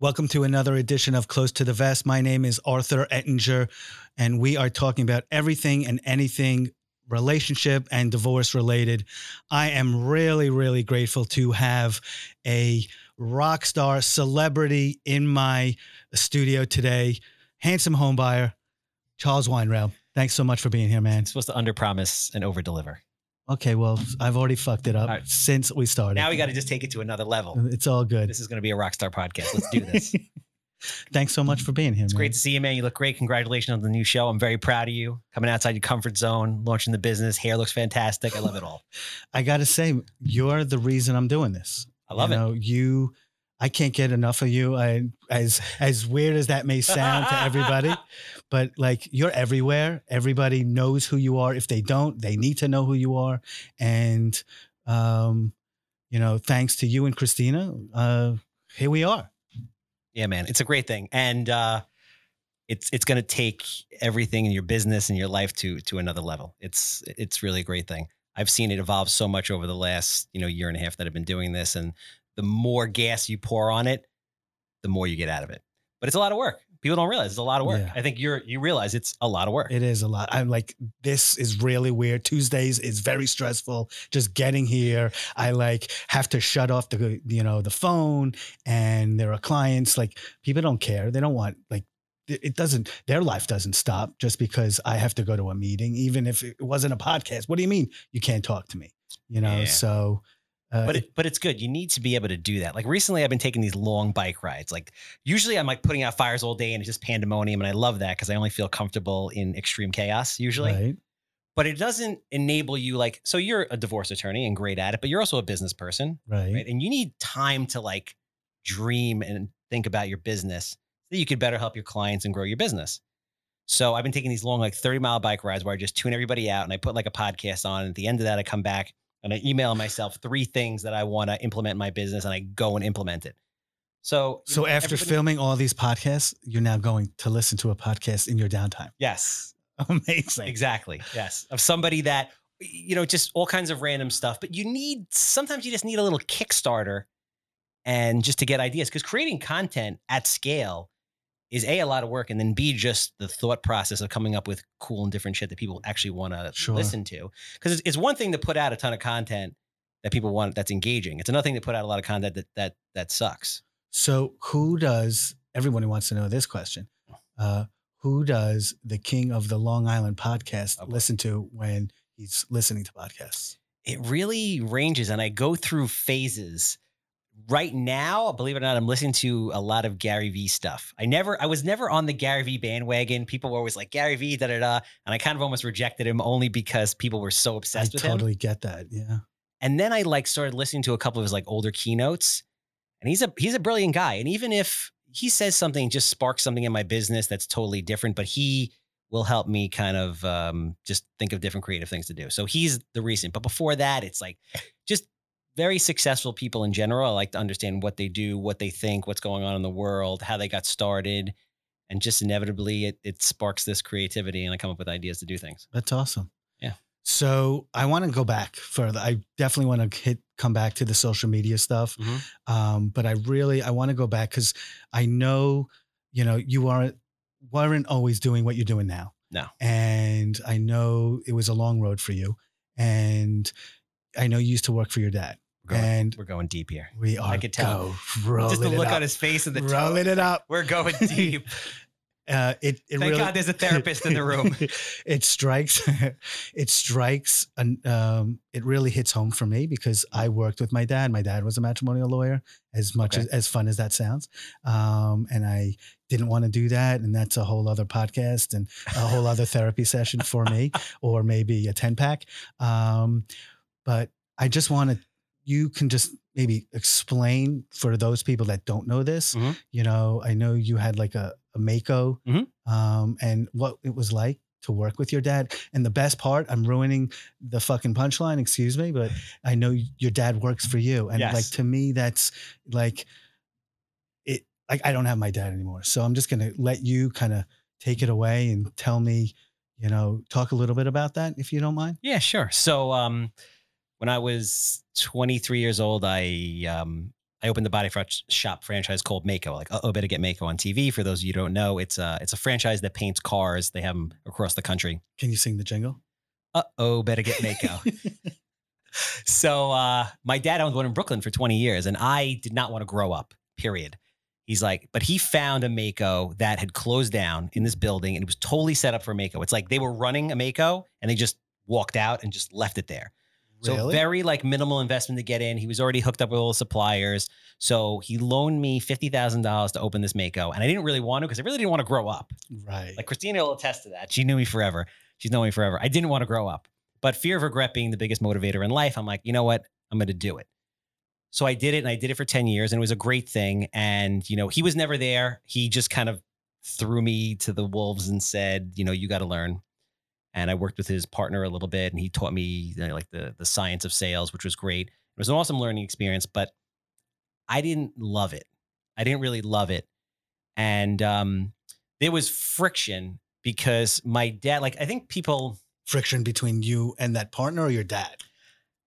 Welcome to another edition of Close to the Vest. My name is Arthur Ettinger, and we are talking about everything and anything relationship and divorce related. I am really, really grateful to have a rock star celebrity in my studio today, handsome homebuyer, Charles Weinraub. Thanks so much for being here, man. It's supposed to underpromise and overdeliver. Okay, well, I've already fucked it up right. since we started. Now we got to just take it to another level. it's all good. This is going to be a rock star podcast. Let's do this. Thanks so much for being here. It's man. great to see you, man. You look great. Congratulations on the new show. I'm very proud of you. Coming outside your comfort zone, launching the business. Hair looks fantastic. I love it all. I got to say, you're the reason I'm doing this. I love you it. You, I can't get enough of you. I, as as weird as that may sound to everybody, but like you're everywhere. Everybody knows who you are. If they don't, they need to know who you are. And, um, you know, thanks to you and Christina, uh, here we are. Yeah, man. It's a great thing. And uh, it's it's going to take everything in your business and your life to to another level. It's it's really a great thing. I've seen it evolve so much over the last, you know, year and a half that I've been doing this and the more gas you pour on it, the more you get out of it. But it's a lot of work. People don't realize it's a lot of work. Yeah. I think you're you realize it's a lot of work. It is a lot. I'm like, this is really weird. Tuesdays is very stressful. Just getting here, I like have to shut off the you know the phone, and there are clients like people don't care. They don't want like it doesn't. Their life doesn't stop just because I have to go to a meeting, even if it wasn't a podcast. What do you mean you can't talk to me? You know. Yeah. So. Uh, but it, but it's good. You need to be able to do that. Like recently, I've been taking these long bike rides. Like usually, I'm like putting out fires all day and it's just pandemonium, and I love that because I only feel comfortable in extreme chaos usually. right. But it doesn't enable you like. So you're a divorce attorney and great at it, but you're also a business person, Right. right? And you need time to like dream and think about your business so that you could better help your clients and grow your business. So I've been taking these long, like 30 mile bike rides where I just tune everybody out and I put like a podcast on. And at the end of that, I come back and I email myself three things that I want to implement in my business and I go and implement it. So, So know, after filming all these podcasts, you're now going to listen to a podcast in your downtime. yes, Amazing. exactly. Yes. Of somebody that, you know, just all kinds of random stuff, but you need, sometimes you just need a little Kickstarter and just to get ideas because creating content at scale is a a lot of work and then b just the thought process of coming up with cool and different shit that people actually want to Sure. listen to because it's, it's one thing to put out a ton of content that people want that's engaging it's another thing to put out a lot of content that that that sucks So, who does everyone who wants to know this question? Uh, who does the king of the Long Island podcast Oh, boy. listen to when he's listening to podcasts? it really ranges and i go through phases right now believe it or not i'm listening to a lot of gary vee stuff i never i was never on the gary vee bandwagon people were always like gary vee da da da and i kind of almost rejected him only because people were so I obsessed with him I totally get that. Yeah. and then I like started listening to a couple of his like older keynotes, and he's a he's a brilliant guy. And even if he says something just sparks something in my business that's totally different, but he will help me kind of um, just think of different creative things to do. So he's the reason. But before that, it's like just very successful people in general. I like to understand what they do, what they think, what's going on in the world, how they got started. And just inevitably, it, it sparks this creativity, and I come up with ideas to do things. That's awesome. Yeah. So, I want to go back further. I definitely want to hit come back to the social media stuff. Um, but I really I want to go back because I know, you know, you aren't weren't always doing what you're doing now. No. And I know it was a long road for you. And I know you used to work for your dad. Going, And we're going deep here. we are I could tell. just the look on his face and the tone. rolling it up. We're going deep. Uh, it it Thank really, God there's a therapist in the room. it strikes, it strikes, and um, it really hits home for me because I worked with my dad. My dad was a matrimonial lawyer. As much Okay. as, as fun as that sounds, um, and I didn't want to do that, and that's a whole other podcast and a whole other therapy session for me, or maybe a ten pack. Um, but I just want to. You can just maybe explain for those people that don't know this. Mhm. You know, I know you had like a, a Maaco Mhm. um, and what it was like to work with your dad. And the best part, I'm ruining the fucking punchline, excuse me, but I know your dad works for you. And Yes. like to me, that's like it like I don't have my dad anymore. So I'm just gonna let you kind of take it away and tell me, you know, talk a little bit about that if you don't mind. Yeah, sure. So um, when I was 23 years old, I um, I opened the body shop franchise called Maaco. Like, oh, better get Maaco on TV. For those of you who don't know, it's a it's a franchise that paints cars. They have them across the country. Can you sing the jingle? Uh oh, better get Maaco. so uh, my dad owned one in Brooklyn for 20 years, and I did not want to grow up. Period. He's like, but he found a Maaco that had closed down in this building, and it was totally set up for Maaco. It's like they were running a Maaco, and they just walked out and just left it there. So Really? very like minimal investment to get in. He was already hooked up with all the suppliers. So he loaned me fifty thousand dollars to open this Maaco, and I didn't really want to because I really didn't want to grow up. right. Like Christina will attest to that. She knew me forever. She's known me forever. I didn't want to grow up, but fear of regret being the biggest motivator in life. I'm like, you know what? I'm going to do it. So I did it, and I did it for ten years, and it was a great thing. And you know, he was never there. He just kind of threw me to the wolves and said, you know, you got to learn. And I worked with his partner a little bit, and he taught me you know, like the the science of sales, which was great. It was an awesome learning experience, but I didn't love it. I didn't really love it, and um, there was friction because my dad, like I think people, Friction between you and that partner or your dad.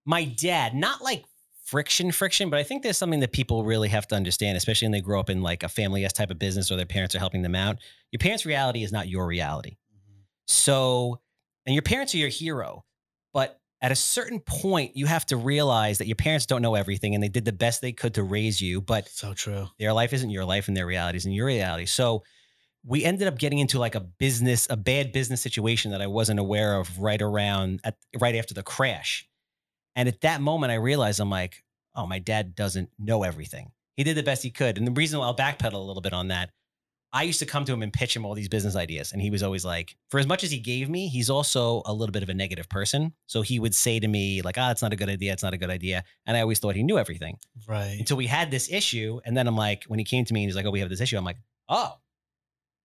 my dad, not like friction, friction, but I think there's something that people really have to understand, especially when they grow up in like a family S type of business or their parents are helping them out. Your parents' reality is not your reality. So, and your parents are your hero, but at a certain point, you have to realize that your parents don't know everything and they did the best they could to raise you, but So true. their life isn't your life and their reality isn't your reality. So we ended up getting into like a business, a bad business situation that I wasn't aware of right around at right after the crash. And at that moment, I realized I'm like, oh, my dad doesn't know everything. He did the best he could. And the reason I'll backpedal a little bit on that, I used to come to him and pitch him all these business ideas. And he was always like, for as much as he gave me, he's also a little bit of a negative person. So he would say to me, like, ah, it's not a good idea. It's not a good idea. And I always thought he knew everything Right. until we had this issue. And then I'm like, when he came to me and he's like, oh, we have this issue. I'm like, oh,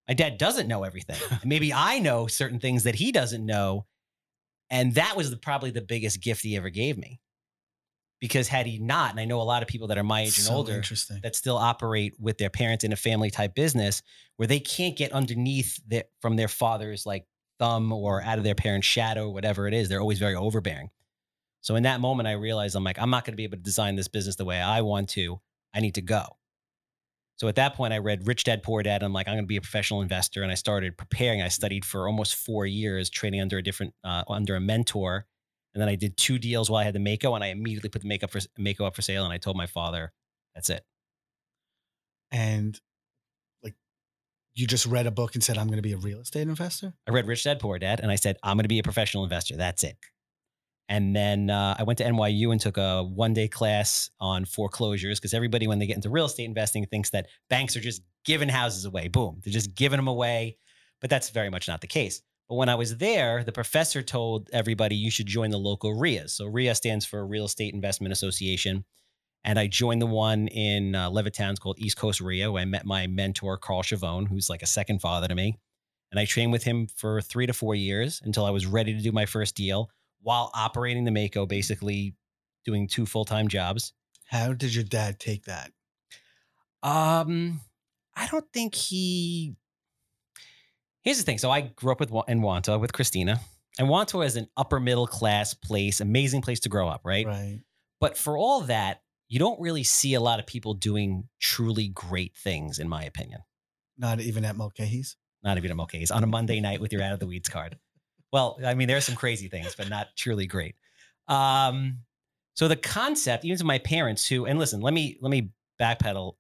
my dad doesn't know everything. Maybe I know certain things that he doesn't know. And that was the, probably the biggest gift he ever gave me. Because had he not, and I know a lot of people that are my age and older that still operate with their parents in a family type business where they can't get underneath their, from their father's like thumb or out of their parents' shadow, whatever it is. They're always very overbearing. So in that moment, I realized I'm like, I'm not going to be able to design this business the way I want to. I need to go. So at that point, I read Rich Dad Poor Dad. I'm like, I'm going to be a professional investor, and I started preparing. I studied for almost four years, training under a different, uh, under a mentor, and then I did two deals while I had the Maaco, and I immediately put the makeup for Maaco up for sale, and I told my father, that's it. and like you just read a book and said, I'm going to be a real estate investor. I read Rich Dad Poor Dad, and I said, I'm going to be a professional investor. That's it. And then uh, I went to NYU and took a one day class on foreclosures because everybody, when they get into real estate investing, thinks that banks are just giving houses away. Boom, they're just giving them away. But that's very much not the case. But when I was there, the professor told everybody you should join the local RIAs. So RIA stands for Real Estate Investment Association. And I joined the one in uh, Levittown. Called East Coast RIA, where I met my mentor, Carl Chavone, who's like a second father to me. And I trained with him for three to four years until I was ready to do my first deal while operating the Maaco, basically doing two full time jobs. How did your dad take that? Um, I don't think he. Here's the thing. So I grew up with in Wantagh with Christina, and Wantagh is an upper middle class place, amazing place to grow up, right? Right. But for all that, you don't really see a lot of people doing truly great things, in my opinion. Not even at Mulcahy's. Not even at Mulcahy's on a Monday night with your out of the weeds card. Well, I mean, there are some crazy things, but not truly great. Um, so the concept, even to my parents who, and listen, let me let me backpedal.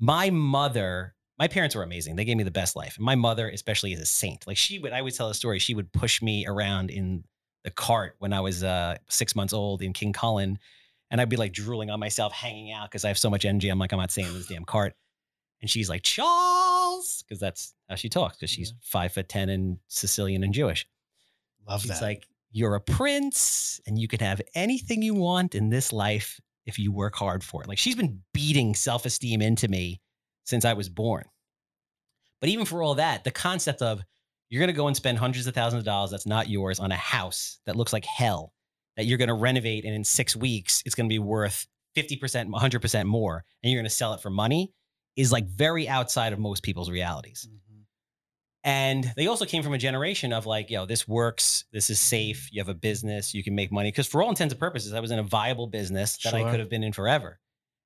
My mother, my parents were amazing. They gave me the best life. And my mother, especially, is a saint. Like she would, I would tell a story. She would push me around in the cart when I was uh, six months old in King Cullen, and I'd be like drooling on myself, hanging out because I have so much energy. I'm like, I'm not staying in this damn cart. And she's like, Charles, because that's how she talks, because she's five foot ten and Sicilian and Jewish. Love She's that. like, you're a prince and you can have anything you want in this life if you work hard for it. Like she's been beating self esteem into me since I was born. But even for all that, the concept of you're going to go and spend hundreds of thousands of dollars that's not yours on a house that looks like hell that you're going to renovate and in six weeks it's going to be worth 50%, 100% more and you're going to sell it for money is like very outside of most people's realities. Mhm. And they also came from a generation of like, yo, this works. This is safe. You have a business. You can make money. Because for all intents and purposes, I was in a viable business that I could have been in forever.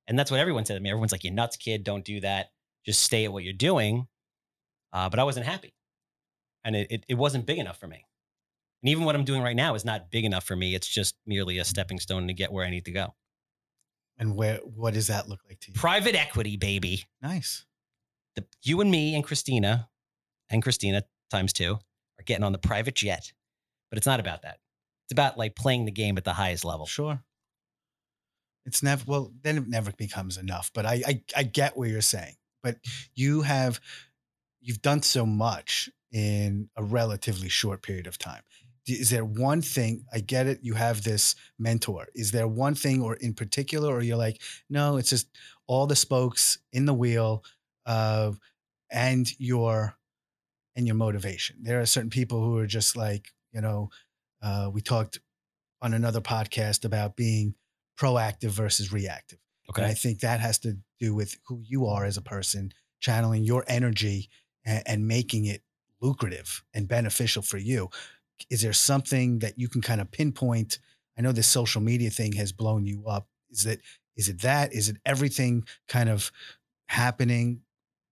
And that's what everyone said to me. Everyone's like, "You're nuts, kid. Don't do that. Just stay at what you're doing." Uh, but I wasn't happy, and it, it it wasn't big enough for me. And even what I'm doing right now is not big enough for me. It's just merely a stepping stone to get where I need to go. And where what does that look like to you? Private equity, baby. Nice. The, you and me and Christina, and Christina times two, are getting on the private jet. But it's not about that. It's about like playing the game at the highest level. Sure. It's never well, then it never becomes enough. But I, I I get what you're saying. But you have you've done so much in a relatively short period of time. Is there one thing? I get it. You have this mentor. Is there one thing, or in particular, or you're like, no, it's just all the spokes in the wheel, uh, and your and your motivation. There are certain people who are just like, you know, uh, we talked on another podcast about being proactive versus reactive. And I think that has to do with who you are as a person, channeling your energy and, and making it lucrative and beneficial for you. Is there something that you can kind of pinpoint? I know this social media thing has blown you up. Is it is it that? Is it everything kind of happening?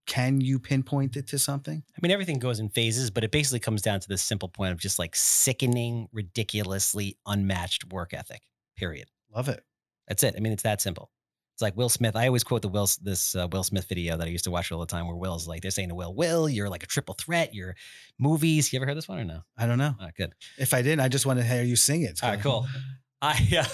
Can you pinpoint it to something? I mean, everything goes in phases, but it basically comes down to this simple point of just like sickening, ridiculously unmatched work ethic. Period. Love it. That's it. I mean, it's that simple. It's like Will Smith. I always quote the Will this uh, Will Smith video that I used to watch all the time, where Will's like, they're saying to Will, "Will, you're like a triple threat. You're movies. You ever heard this one or no? I don't know. Oh, good. If I didn't, I just want to hear you sing it. All right, cool. I uh,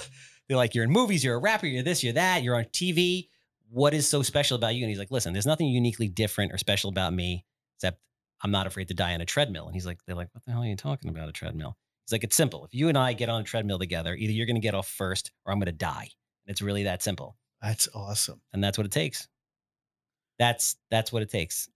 they're like, you're in movies. You're a rapper. You're this. You're that. You're on TV. What is so special about you? And he's like, listen, there's nothing uniquely different or special about me except I'm not afraid to die on a treadmill. And he's like, they're like, what the hell are you talking about? A treadmill? He's like, it's simple. If you and I get on a treadmill together, either you're going to get off first or I'm going to die. And it's really that simple. That's awesome. and that's what it takes. That's that's what it takes.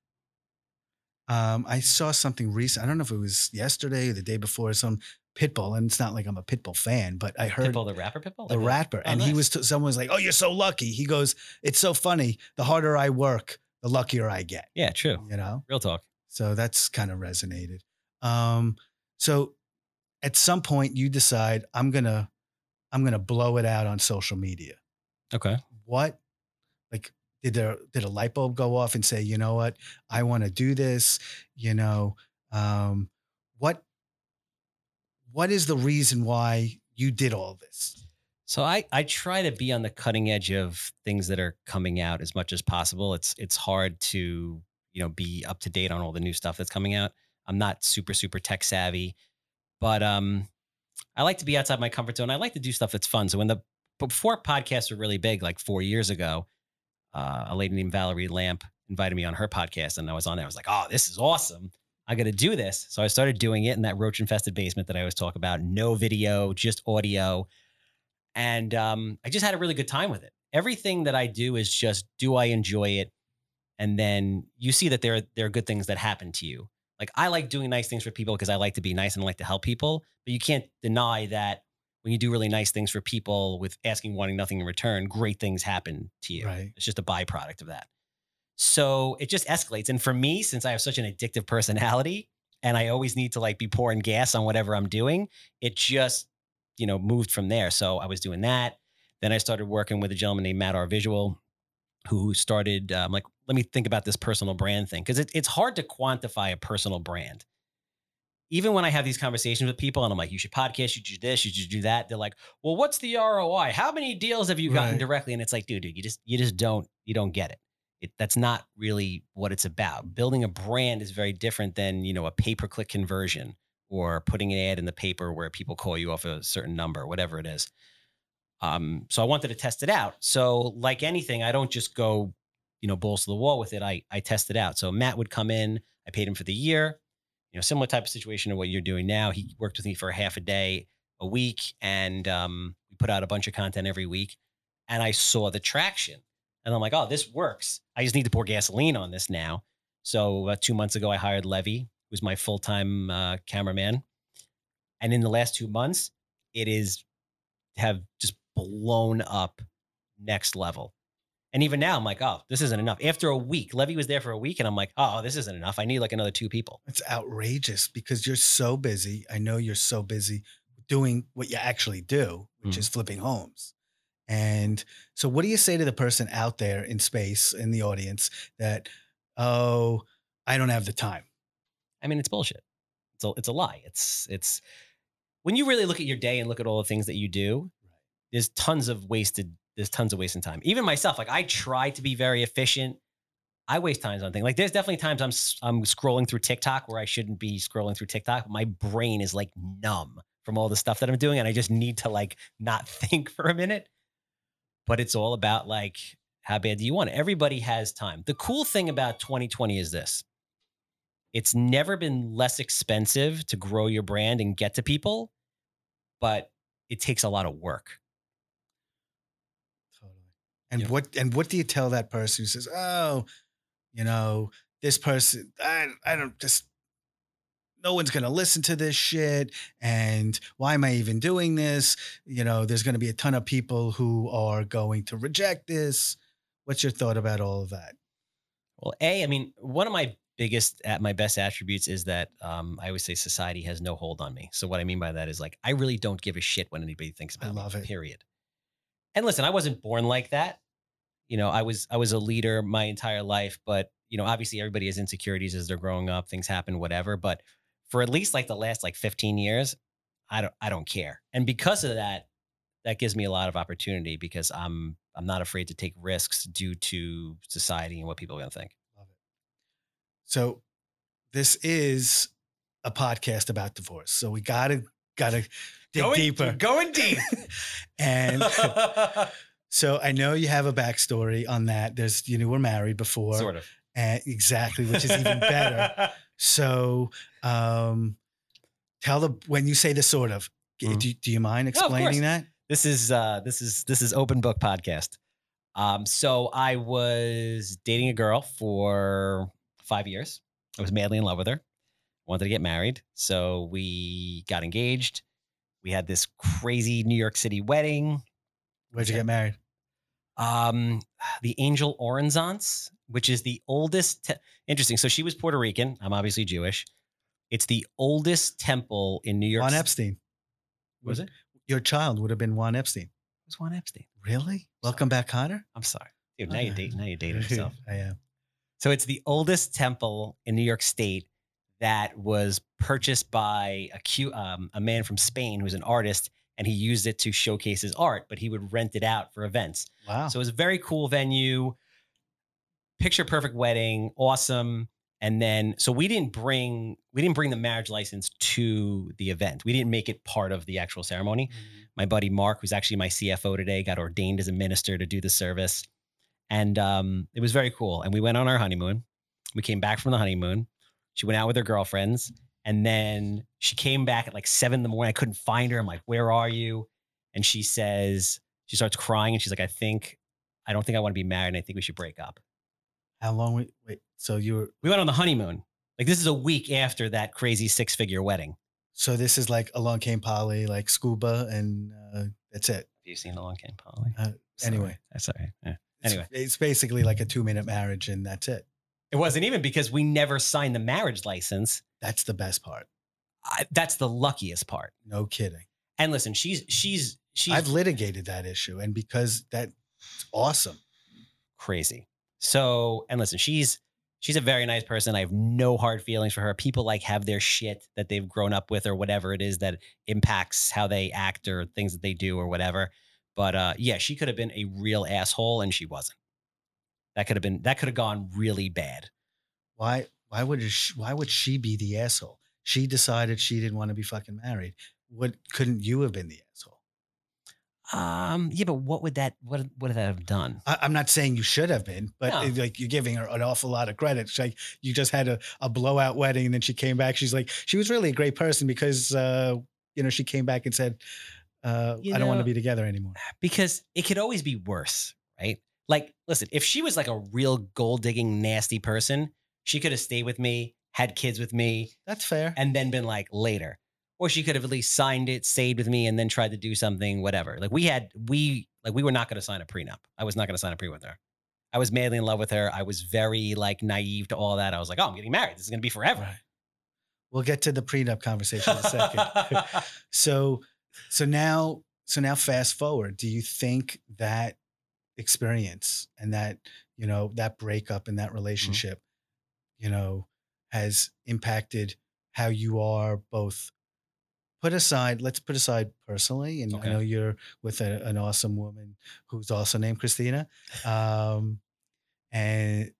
Um, I saw something recent. I don't know if it was yesterday or the day before. Some Pitbull, and it's not like I'm a Pitbull fan, but I heard Pitbull, the rapper, Pitbull, the rapper, Oh, and he was t- someone was like, "Oh, you're so lucky." He goes, "It's so funny. The harder I work, the luckier I get." Yeah, true. You know, Real talk. so that's kind of resonated. Um, so at some point, you decide I'm gonna I'm gonna blow it out on social media. Okay. what like did there did a light bulb go off and say you know what i want to do this you know um what what is the reason why you did all this So I I try to be on the cutting edge of things that are coming out as much as possible. It's it's hard to you know be up to date on all the new stuff that's coming out. I'm not super super tech savvy, but um, I like to be outside my comfort zone. I like to do stuff that's fun. So when the before podcasts were really big, like four years ago, uh, a lady named Valerie Lamp invited me on her podcast, and I was on there. I was like, oh, this is awesome. I got to do this. So I started doing it in that roach infested basement that I always talk about. No video, just audio and um, I just had a really good time with it. Everything that I do is just do I enjoy it, and then you see that there are, there are good things that happen to you. Like I like doing nice things for people because I like to be nice and I like to help people, but you can't deny that when you do really nice things for people with asking wanting nothing in return, great things happen to you. right It's just a byproduct of that. So it just escalates. And for me, since I have such an addictive personality and I always need to like be pouring gas on whatever I'm doing, it just, you know, moved from there. So I was doing that. Then I started working with a gentleman named Matt R. Visual who started, um, like, let me think about this personal brand thing. Cause it, it's hard to quantify a personal brand. Even when I have these conversations with people and I'm like, you should podcast, you should do this, you should do that. They're like, well, what's the ROI? How many deals have you gotten Right. directly? And it's like, dude, dude, you just, you just don't, you don't get it. It, that's not really what it's about. Building a brand is very different than you know a pay per click conversion or putting an ad in the paper where people call you off a certain number, whatever it is. Um, so I wanted to test it out. So like anything, I don't just go, you know, balls to the wall with it. I I test it out. So Matt would come in. I paid him for the year. You know, similar type of situation to what you're doing now. He worked with me for a half a day a week, and um, we put out a bunch of content every week. And I saw the traction. And I'm like, oh, this works. I just need to pour gasoline on this now. So about two months ago, I hired Levy, who's my full time uh, cameraman. And in the last two months, it is have just blown up next level. And even now, I'm like, oh, this isn't enough. After a week, Levy was there for a week, and I'm like, oh, this isn't enough. I need like another two people. it's outrageous because you're so busy i know you're so busy doing what you actually do which Mhm. is flipping homes And so, what do you say to the person out there in space, in the audience, that, oh, I don't have the time? I mean, it's bullshit. It's a, it's a lie. It's it's when you really look at your day and look at all the things that you do. There's tons of wasted. There's tons of wasted time. Even myself, like I try to be very efficient. I waste times on things. Like there's definitely times I'm I'm scrolling through TikTok where I shouldn't be scrolling through TikTok. My brain is like numb from all the stuff that I'm doing, and I just need to like not think for a minute. But it's all about like how bad do you want it? Everybody has time. The cool thing about 2020 is this. It's never been less expensive to grow your brand and get to people, but it takes a lot of work. And Yeah. what and what do you tell that person who says, "Oh, you know, this person, I, I don't just." No one's going to listen to this shit. And why am I even doing this? You know, there's going to be a ton of people who are going to reject this. What's your thought about all of that? Well, A, I mean, one of my biggest, at my best attributes is that um, I always say society has no hold on me. So what I mean by that is like I really don't give a shit what anybody thinks I about love me. it. Period. And listen, I wasn't born like that. You know, I was I was a leader my entire life, but you know, obviously everybody has insecurities as they're growing up. Things happen, whatever. But for at least like the last like 15 years, I don't I don't care. And because of that, that gives me a lot of opportunity because I'm I'm not afraid to take risks due to society and what people are to think. Love it. So this is a podcast about divorce. So we gotta gotta dig deeper. Going deep. and so I know you have a backstory on that. There's you know we're married before. sort of. And exactly, which is even better. So um tell the when you say the sort of, Mhm. do, do you mind explaining that? This is uh this is this is open book podcast. Um so I was dating a girl for 5 years. I was madly in love with her. Wanted to get married. So we got engaged. We had this crazy New York City wedding. Where'd you get married? Um the Angel Orensanz, which is the oldest te- interesting. So she was Puerto Rican. I'm obviously Jewish. It's the oldest temple in New York. Juan Epstein. Was it? Your child would have been Juan Epstein. was Juan Epstein. Really? Welcome back, Kotter. I'm sorry. Dude, now you're dating now you're dating yourself. I am. So it's the oldest temple in New York State that was purchased by a, Q, um, a man from Spain who's an artist, and he used it to showcase his art, but he would rent it out for events. Wow. So it was a very cool venue, picture perfect wedding, awesome. And then so we didn't bring we didn't bring the marriage license to the event. We didn't make it part of the actual ceremony. My buddy Mark, who's actually my CFO today, got ordained as a minister to do the service. And um, it was very cool. And we went on our honeymoon. We came back from the honeymoon. She went out with her girlfriends. And then she came back at like seven in the morning. I couldn't find her. I'm like, where are you? And she says, she starts crying and she's like, I think, I don't think I want to be married. And I think we should break up. How long? Wait, wait. So you were. We went on the honeymoon. Like this is a week after that crazy six figure wedding. So this is like Along Came Polly, like scuba, and uh, that's it. Have you seen the Long King Polly? Uh, anyway. That's all right. Yeah. It's- Anyway. it's basically like a two minute marriage, and that's it. It wasn't even because we never signed the marriage license. That's the best part. I, that's the luckiest part. No kidding. And listen, she's she's she's I've litigated that issue, and because that's awesome. crazy. So, and listen, she's she's a very nice person. I have no hard feelings for her. People like have their shit that they've grown up with or whatever it is that impacts how they act or things that they do or whatever. But uh yeah, she could have been a real asshole and she wasn't. That could have been that could have gone really bad. Why? Why would she, why would she be the asshole? She decided she didn't want to be fucking married. What couldn't you have been the asshole? Um yeah, but what would that what would that have done? I, I'm not saying you should have been, but No. it- like you're giving her an awful lot of credit. It's like you just had a, a blowout wedding, and then she came back. She's like, she was really a great person because uh, you know she came back and said, uh, You "I don't want to be together anymore." because it could always be worse, right? Like, listen, if she was like a real gold digging, nasty person, she could have stayed with me, had kids with me, That's fair. and then been like later. Or she could have at least signed it, stayed with me, and then tried to do something, whatever. Like we had, we like we were not going to sign a prenup. I was not going to sign a pre with her. I was madly in love with her. I was very like naive to all that. I was like, oh, I'm getting married. This is going to be forever. Right. We'll get to the prenup conversation in a second. so, so now, so now fast forward, do you think that experience and that, you know, that breakup and that Mm-hmm. relationship, you know, has impacted how you are both put aside, let's put aside personally. And Okay. I know you're with a, an awesome woman who's also named Christina. Um, and,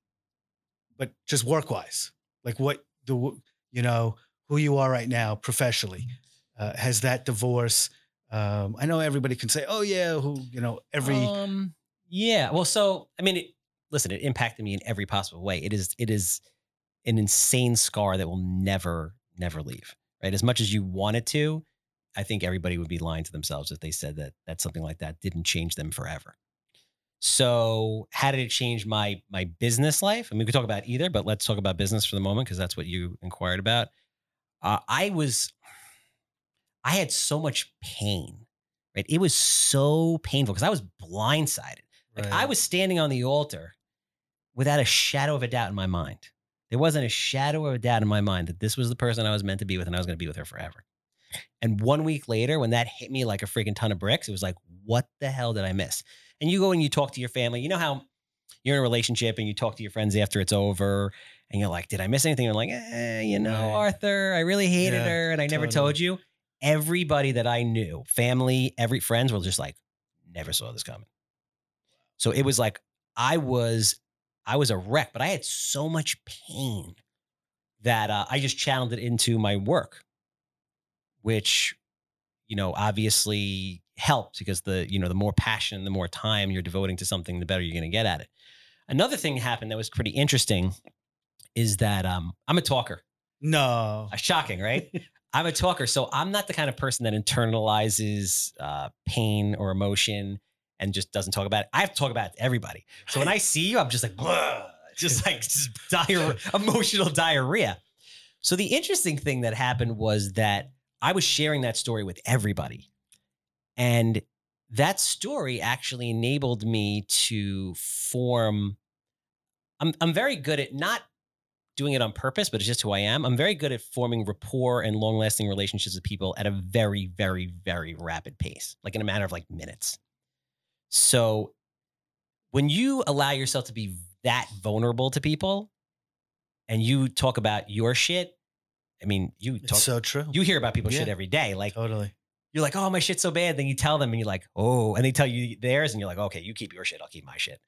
but just work wise, like what the, you know, who you are right now professionally, uh, has that divorce, um, I know everybody can say, oh yeah, who, you know, every, Um, yeah. Well, so I mean, it, listen, it impacted me in every possible way. It is it is an insane scar that will never never leave. Right. As much as you want it to, I think everybody would be lying to themselves if they said that that something like that didn't change them forever. So, how did it change my my business life? I mean, we could talk about either, but let's talk about business for the moment because that's what you inquired about. Uh, I was, I had so much pain. Right, it was so painful because I was blindsided. Like I was standing on the altar without a shadow of a doubt in my mind. There wasn't a shadow of a doubt in my mind that this was the person I was meant to be with and I was going to be with her forever. And one week later, when that hit me like a freaking ton of bricks, it was like, what the hell did I miss? And you go and you talk to your family. You know how you're in a relationship and you talk to your friends after it's over and you're like, did I miss anything? You're like, eh, you know, Right. Arthur, I really hated Yeah, her and I never told you. Everybody that I knew, family, every friends were just like, never saw this coming. So it was like I was I was a wreck, but I had so much pain that uh, I just channeled it into my work, which you know obviously helped because the you know the more passion, the more time you're devoting to something, the better you're going to get at it. Another thing happened that was pretty interesting is that um, I'm a talker. no. Uh, shocking, right? I'm a talker, so I'm not the kind of person that internalizes uh, pain or emotion and just doesn't talk about it. I have to talk about it to everybody. So when I see you, I'm just like, just like just diarrhea, emotional diarrhea. So the interesting thing that happened was that I was sharing that story with everybody, and that story actually enabled me to form. I'm I'm very good at not doing it on purpose, but it's just who I am. I'm very good at forming rapport and long lasting relationships with people at a very, very, very rapid pace, like in a matter of like minutes. So when you allow yourself to be that vulnerable to people and you talk about your shit, I mean, you It's talk, so true. you hear about people's shit every day. Like totally. you're like, oh, my shit's so bad. Then you tell them and you're like, oh, and they tell you theirs and you're like, okay, you keep your shit, I'll keep my shit.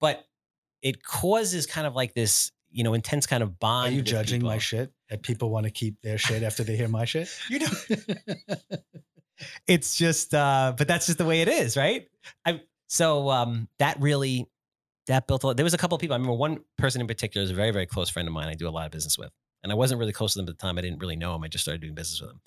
But it causes kind of like this, you know, intense kind of bond. Are you judging my shit? That people want to keep their shit after they hear my shit? You know, it's just, uh, but that's just the way it is, right? I so um, that really that built. A, lot. there was a couple of people. I remember one person in particular is a very very close friend of mine. I do a lot of business with, and I wasn't really close to them at the time. I didn't really know him. I just started doing business with him.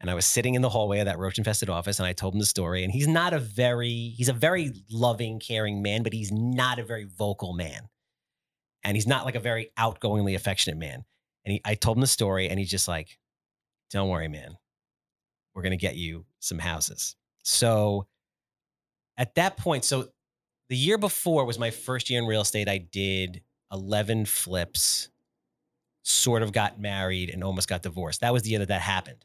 And I was sitting in the hallway of that roach infested office, and I told him the story. And he's not a very he's a very loving, caring man, but he's not a very vocal man, and he's not like a very outgoingly affectionate man. And he, I told him the story, and he's just like, "Don't worry, man. We're gonna get you some houses." So at that point, so the year before was my first year in real estate. I did 11 flips, sort of got married, and almost got divorced. That was the year that that happened.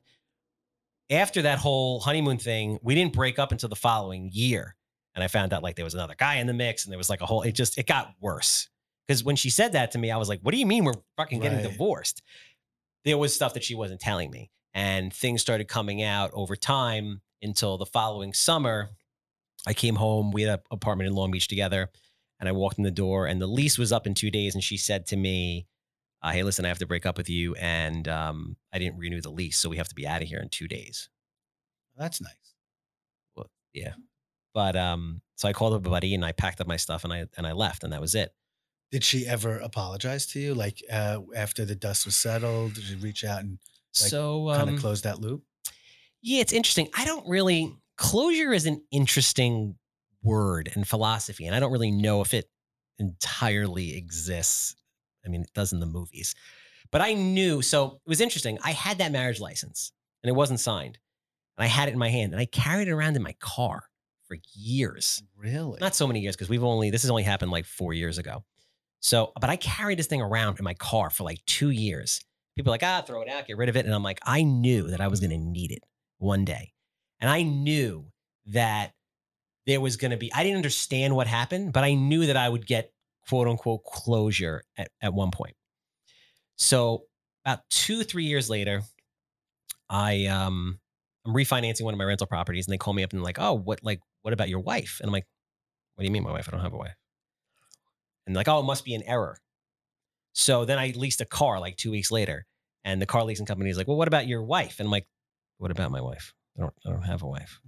After that whole honeymoon thing, we didn't break up until the following year. And I found out like there was another guy in the mix, and there was like a whole, it just, it got worse. Because when she said that to me, I was like, what do you mean we're fucking getting Right. divorced? There was stuff that she wasn't telling me. And things started coming out over time until the following summer. I came home. We had an apartment in Long Beach together. And I walked in the door, and the lease was up in two days. And she said to me, uh, Hey, listen, I have to break up with you. And um, I didn't renew the lease. So we have to be out of here in two days. That's nice. Well, yeah, but um, so I called up a buddy and I packed up my stuff and I and I left and that was it. Did she ever apologize to you? Like uh, after the dust was settled, did she reach out and Like, so kind um, of close that loop? Yeah, it's interesting. I don't really closure is an interesting word and philosophy, and I don't really know if it entirely exists. I mean, it does in the movies. But I knew, so it was interesting. I had that marriage license and it wasn't signed. And I had it in my hand and I carried it around in my car for years. Really? Not so many years because we've only, this has only happened like four years ago. So, but I carried this thing around in my car for like two years. People are like, ah, throw it out, get rid of it. And I'm like, I knew that I was going to need it one day. And I knew that there was going to be, I didn't understand what happened, but I knew that I would get quote unquote closure at, at one point. So about two, three years later, I, um, I'm refinancing one of my rental properties and they call me up and like, oh, what, like, what about your wife? And I'm like, what do you mean my wife? I don't have a wife. And like, oh, it must be an error. So then I leased a car like two weeks later and the car leasing company is like, well, what about your wife? And I'm like, what about my wife? I don't, I don't have a wife.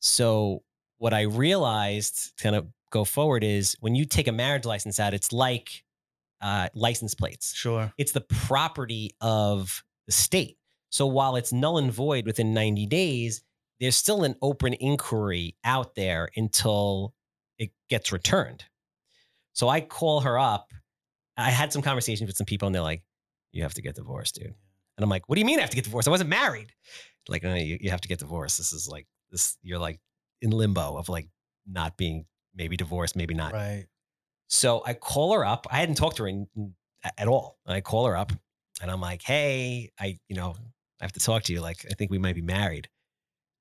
So what I realized to kind of go forward is when you take a marriage license out, it's like uh, license plates. Sure. It's the property of the state. So while it's null and void within 90 days, there's still an open inquiry out there until it gets returned. So I call her up. I had some conversations with some people, and they're like, "You have to get divorced, dude." And I'm like, "What do you mean I have to get divorced? I wasn't married." Like, no, you, you have to get divorced. This is like this. You're like in limbo of like not being maybe divorced, maybe not. Right. So I call her up. I hadn't talked to her in, at all. And I call her up, and I'm like, "Hey, I, you know, I have to talk to you. Like, I think we might be married."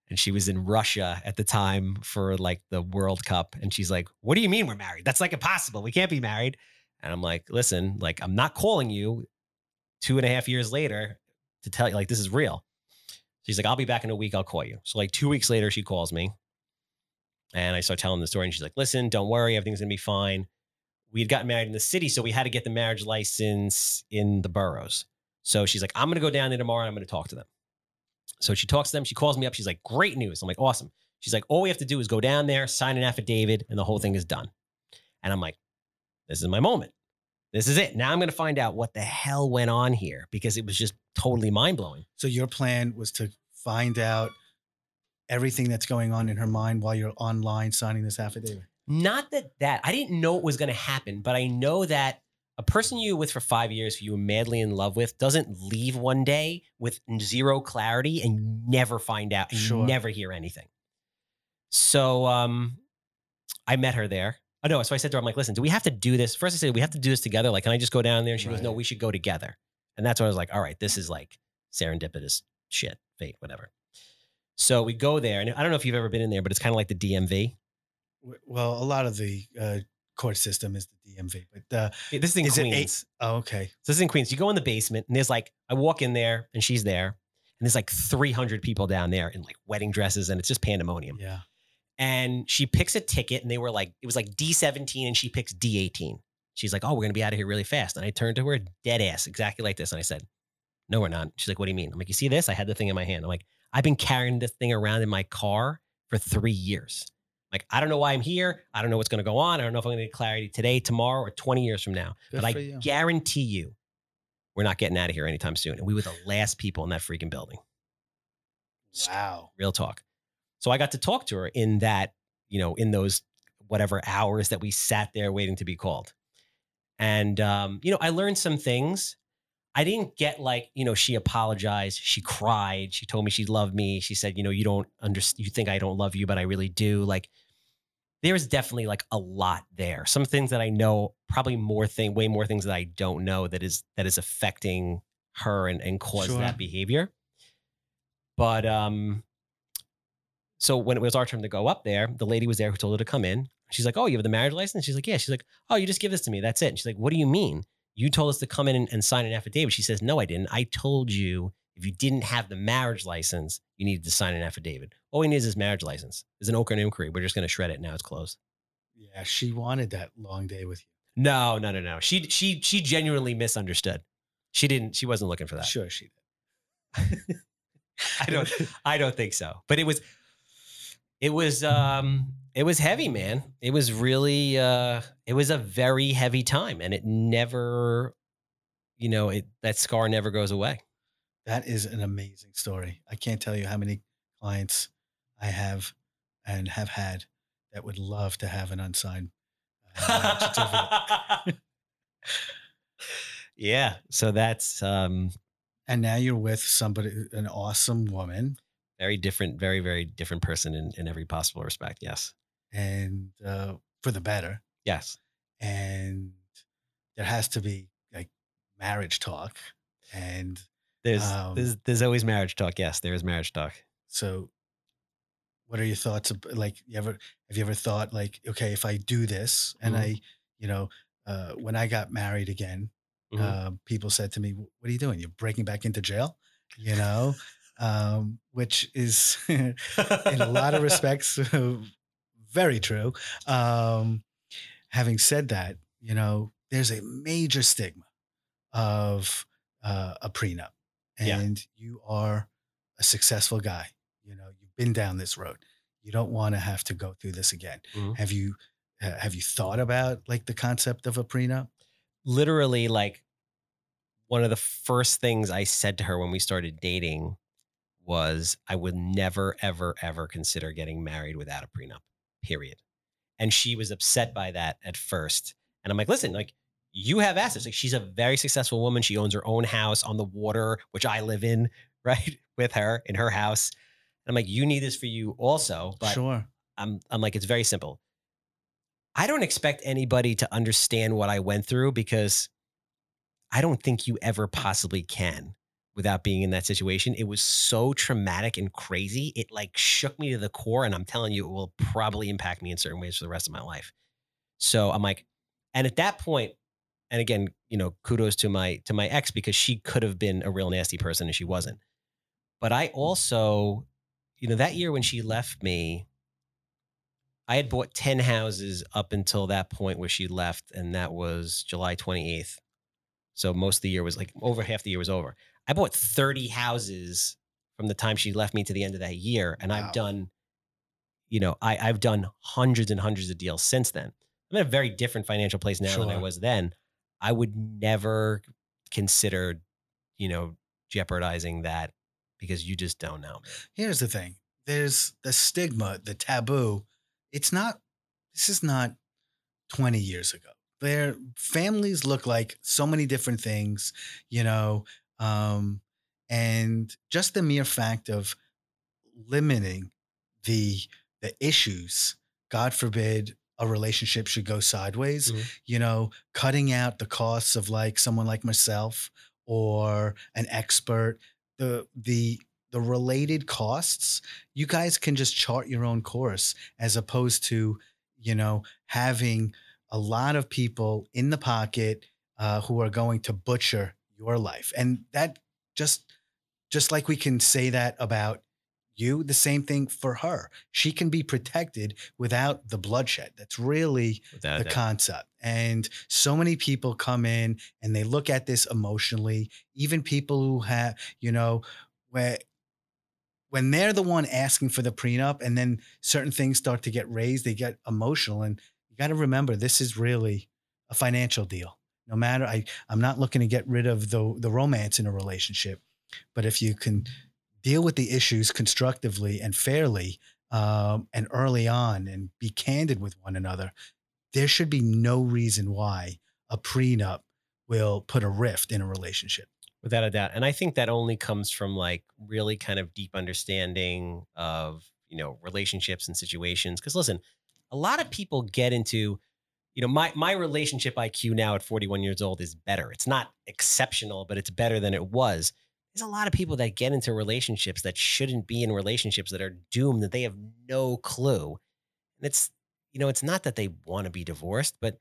and she was in Russia at the time for like the World Cup. And she's like, What do you mean we're married? That's like impossible. We can't be married. And I'm like, Listen, like, I'm not calling you two and a half years later to tell you, like, this is real. She's like, I'll be back in a week. I'll call you. So, like, two weeks later, she calls me and I start telling the story. And she's like, Listen, don't worry. Everything's going to be fine. We had gotten married in the city. So we had to get the marriage license in the boroughs. So she's like, I'm going to go down there tomorrow and I'm going to talk to them. So she talks to them. She calls me up. She's like, great news. I'm like, awesome. She's like, all we have to do is go down there, sign an affidavit, and the whole thing is done. And I'm like, this is my moment. This is it. Now I'm going to find out what the hell went on here because it was just totally mind blowing. So your plan was to find out everything that's going on in her mind while you're online signing this affidavit. Not that that I didn't know it was going to happen, but I know that a person you were with for five years who you were madly in love with doesn't leave one day with zero clarity and you never find out and Sure. you never hear anything. So um, I met her there. Oh no, so I said to her, I'm like, listen, do we have to do this? First I said, we have to do this together. Like, can I just go down there? And she goes, no, we should go together. And that's when I was like, all right, this is like serendipitous shit, fate, whatever. So we go there, and I don't know if you've ever been in there, but it's kind of like the DMV. W- Well, a lot of the uh, court system is the DMV, but uh, This is in is it Queens. eight? Oh, okay. So this is in Queens. You go in the basement, and there's like I walk in there, and she's there, and there's like 300 people down there in like wedding dresses, and it's just pandemonium. Yeah. And she picks a ticket, and they were like, it was like D17, and she picks D18. She's like, oh, we're gonna be out of here really fast. And I turned to her, dead ass, exactly like this, and I said, no, we're not. She's like, what do you mean? I'm like, you see this? I had the thing in my hand. I'm like, I've been carrying this thing around in my car for three years. Like, I don't know why I'm here. I don't know what's gonna go on. I don't know if I'm gonna get clarity today, tomorrow, or 20 years from now. Good but I you. guarantee you, we're not getting out of here anytime soon. And we were the last people in that freaking building. Wow. Real talk. So I got to talk to her in that, you know, in those whatever hours that we sat there waiting to be called. And, um, you know, I learned some things. I didn't get like, you know, she apologized. She cried. She told me she loved me. She said, you know, you don't understand, you think I don't love you, but I really do. Like, there's definitely like a lot there. Some things that I know, probably more thing, way more things that I don't know that is that is affecting her and, and cause Sure. that behavior. But um, so when it was our turn to go up there, the lady was there who told her to come in. She's like, "Oh, you have the marriage license?" She's like, "Yeah." She's like, "Oh, you just give this to me. That's it." And she's like, "What do you mean? You told us to come in and, and sign an affidavit." She says, "No, I didn't. I told you if you didn't have the marriage license, you needed to sign an affidavit. All we need is this marriage license. There's an open inquiry. We're just going to shred it. Now it's closed." Yeah, she wanted that long day with you. No, no, no, no. She she she genuinely misunderstood. She didn't. She wasn't looking for that. Sure, she did. I don't. I don't think so. But it was. It was. Um. It was heavy, man. It was really. Uh. It was a very heavy time, and it never. You know, it that scar never goes away. That is an amazing story. I can't tell you how many clients I have and have had that would love to have an unsigned uh, yeah. So that's um And now you're with somebody, an awesome woman, very different, very very different person in in every possible respect. Yes. and uh, for the better. Yes. And there has to be like marriage talk. And There's Um, there's there's always marriage talk. Yes, there is marriage talk. so what are your thoughts? Like, you ever have you ever thought like, okay, if I do this and Mhm. I, you know, uh, when I got married again, Mhm. uh, people said to me, "What are you doing? You're breaking back into jail?" You know, um, which is in a lot of respects very true. Um, having said that, you know, there's a major stigma of uh, a prenup, Yeah. and you are a successful guy. You know, you've been down this road. You don't want to have to go through this again. Mhm. Have you uh, have you thought about like the concept of a prenup? literally like one of the first things I said to her when we started dating was I would never, ever, ever consider getting married without a prenup, period. And she was upset by that at first. And I'm like, listen, like you have assets. Like she's a very successful woman. She owns her own house on the water, which I live in, right? With her in her house. And I'm like, you need this for you also. But sure. I'm I'm like, it's very simple. I don't expect anybody to understand what I went through because I don't think you ever possibly can without being in that situation. It was so traumatic and crazy. It like shook me to the core. And I'm telling you, it will probably impact me in certain ways for the rest of my life. So I'm like, and at that point, and again, you know, kudos to my to my ex because she could have been a real nasty person and she wasn't. But I also, you know, that year when she left me, I had bought 10 houses up until that point where she left, and that was July 28th. So most of the year was like over half the year was over. I bought 30 houses from the time she left me to the end of that year. And Wow. I've done, you know, I, I've done hundreds and hundreds of deals since then. I'm in a very different financial place now than I was then. I would never consider, you know, jeopardizing that because you just don't know. Here's the thing. There's the stigma, the taboo. It's not this is not 20 years ago. Their families look like so many different things, you know, um, and just the mere fact of limiting the the issues, God forbid a relationship should go sideways, Mhm. you know, cutting out the costs of like someone like myself or an expert, the the the related costs, you guys can just chart your own course as opposed to, you know, having a lot of people in the pocket uh, who are going to butcher your life. And that just just like we can say that about you, the same thing for her. She can be protected without the bloodshed. That's really Without the that. concept. And so many people come in and they look at this emotionally, even people who have, you know, where when they're the one asking for the prenup and then certain things start to get raised, they get emotional. And you got to remember, this is really a financial deal. No matter, I, I'm not looking to get rid of the, the romance in a relationship, but if you can deal with the issues constructively and fairly um, and early on and be candid with one another, there should be no reason why a prenup will put a rift in a relationship. without a doubt and i think that only comes from like really kind of deep understanding of you know relationships and situations because listen a lot of people get into you know my my relationship iq now at 41 years old is better it's not exceptional but it's better than it was there's a lot of people that get into relationships that shouldn't be in relationships that are doomed that they have no clue and it's you know it's not that they want to be divorced but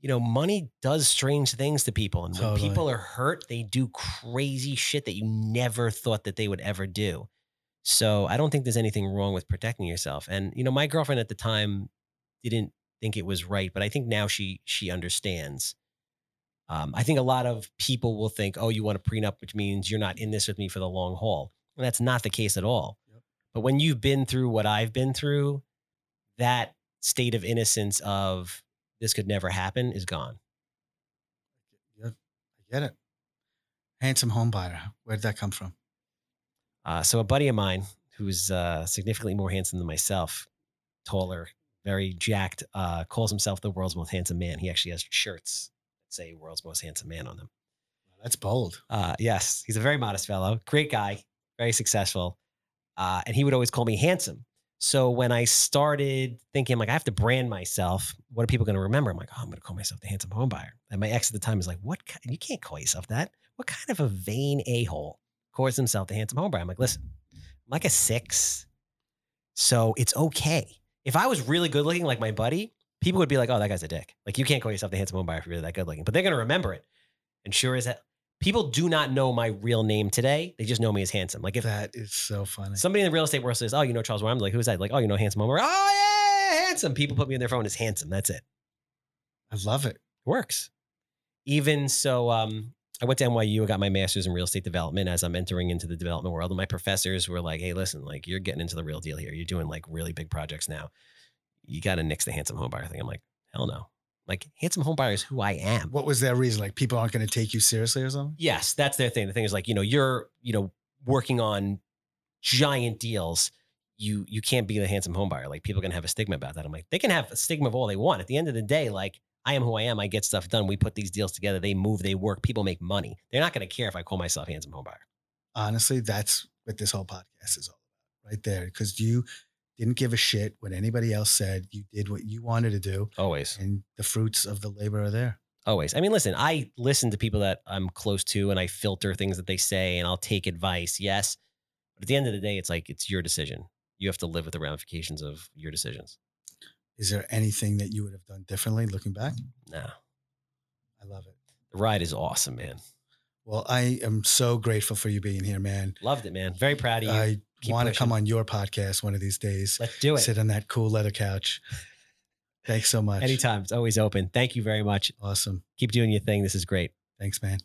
you know, money does strange things to people. And when Totally. people are hurt, they do crazy shit that you never thought that they would ever do. So I don't think there's anything wrong with protecting yourself. And, you know, my girlfriend at the time didn't think it was right, but I think now she she understands. Um, I think a lot of people will think, oh, you want a prenup, which means you're not in this with me for the long haul. And that's not the case at all. Yep. But when you've been through what I've been through, that state of innocence of this could never happen is gone. I get it. Handsome home buyer. Where did that come from? Uh, so a buddy of mine who's uh, significantly more handsome than myself, taller, very jacked, uh, calls himself the world's most handsome man. He actually has shirts that say "world's most handsome man" on them. That's bold. Uh, yes, he's a very modest fellow, great guy, very successful, uh, and he would always call me handsome. So when I started thinking, like, I have to brand myself, what are people going to remember? I'm like, oh, I'm going to call myself the handsome home buyer. And my ex at the time is like, what? ki- You can't call yourself that. What kind of a vain a hole calls himself the handsome home buyer? I'm like, listen, I'm like a six. So it's okay. If I was really good looking like my buddy, people would be like, oh, that guy's a dick. Like you can't call yourself the handsome home buyer if you're really that good looking. But they're gonna remember it. And sure as that people do not know my real name today. They just know me as handsome. Like if That is so funny. somebody in the real estate world says, Oh, you know Charles I'm like, who's that? Like, oh, you know handsome home. Oh yeah, handsome. People put me in their phone as handsome. That's it. I love it. works. Even so, um, I went to NYU. I got my master's in real estate development. As I'm entering into the development world, and my professors were like, "Hey, listen, like you're getting into the real deal here. You're doing like really big projects now. You got to nix the handsome home buyer thing." I'm like, "Hell no!" Like handsome home buyer is who I am. What was their reason? Like people aren't going to take you seriously or something? Yes, that's their thing. The thing is like, you know, you're, you know, working on giant deals. You you can't be the handsome home buyer. Like people can have a stigma about that. I'm like, they can have a stigma of all they want. At the end of the day, like I am who I am. I get stuff done. We put these deals together. They move, they work. People make money. They're not going to care if I call myself handsome home buyer. Honestly, that's what this whole podcast is all about, right there. Because you didn't give a shit what anybody else said. You did what you wanted to do, Always. and the fruits of the labor are there. Always. I mean, listen, I listen to people that I'm close to and I filter things that they say and I'll take advice. Yes. But at the end of the day, it's like, it's your decision. You have to live with the ramifications of your decisions. Is there anything that you would have done differently looking back? No. I love it. The ride is awesome, man. Well, I am so grateful for you being here, man. Loved it, man. Very proud of you. I Keep want to come on your podcast one of these days. Let's do it. Sit on that cool leather couch. Thanks so much. Anytime. It's always open. Thank you very much. Awesome. Keep doing your thing. This is great. Thanks, man.